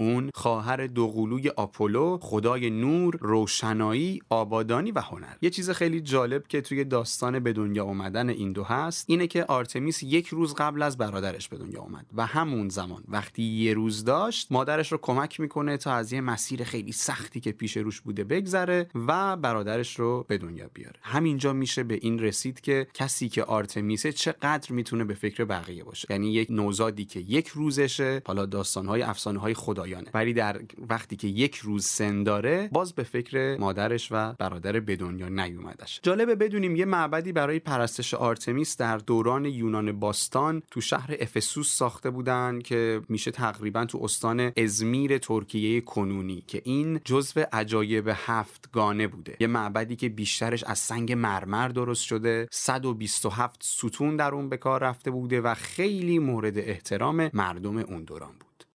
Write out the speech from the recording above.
اون خواهر دوقلوی آپولو خدای نور روشنایی آبادانی و هنر. یه چیز خیلی جالب که توی داستان به دنیا اومدن این دو هست اینه که آرتمیس یک روز قبل از برادرش به دنیا اومد و همون زمان وقتی یه روز داشت مادرش رو کمک می‌کنه تا از یه مسیر خیلی سختی که پیش روش بوده بگذره و برادرش رو به دنیا بیاره. همینجا میشه به این رسید که کسی که آرتمیسه چقدر می‌تونه به فکر بقیه باشه. یعنی یک نوزادی که یک روزشه حالا داستانهای افسانه های خدایانه ولی در وقتی که یک روز سن داره باز به فکر مادرش و برادر به دنیا نیومدش. جالبه بدونیم یه معبدی برای پرستش آرتمیس در دوران یونان باستان تو شهر افسوس ساخته بودن که میشه تقریبا تو استان ازمیر ترکیه کنونی که این جزو عجایب هفتگانه بوده. یه معبدی که بیشترش از سنگ مرمر درست شده 127 ستون در اون به کار رفته بوده و خیلی مورد احترام مردم اون دوران بود.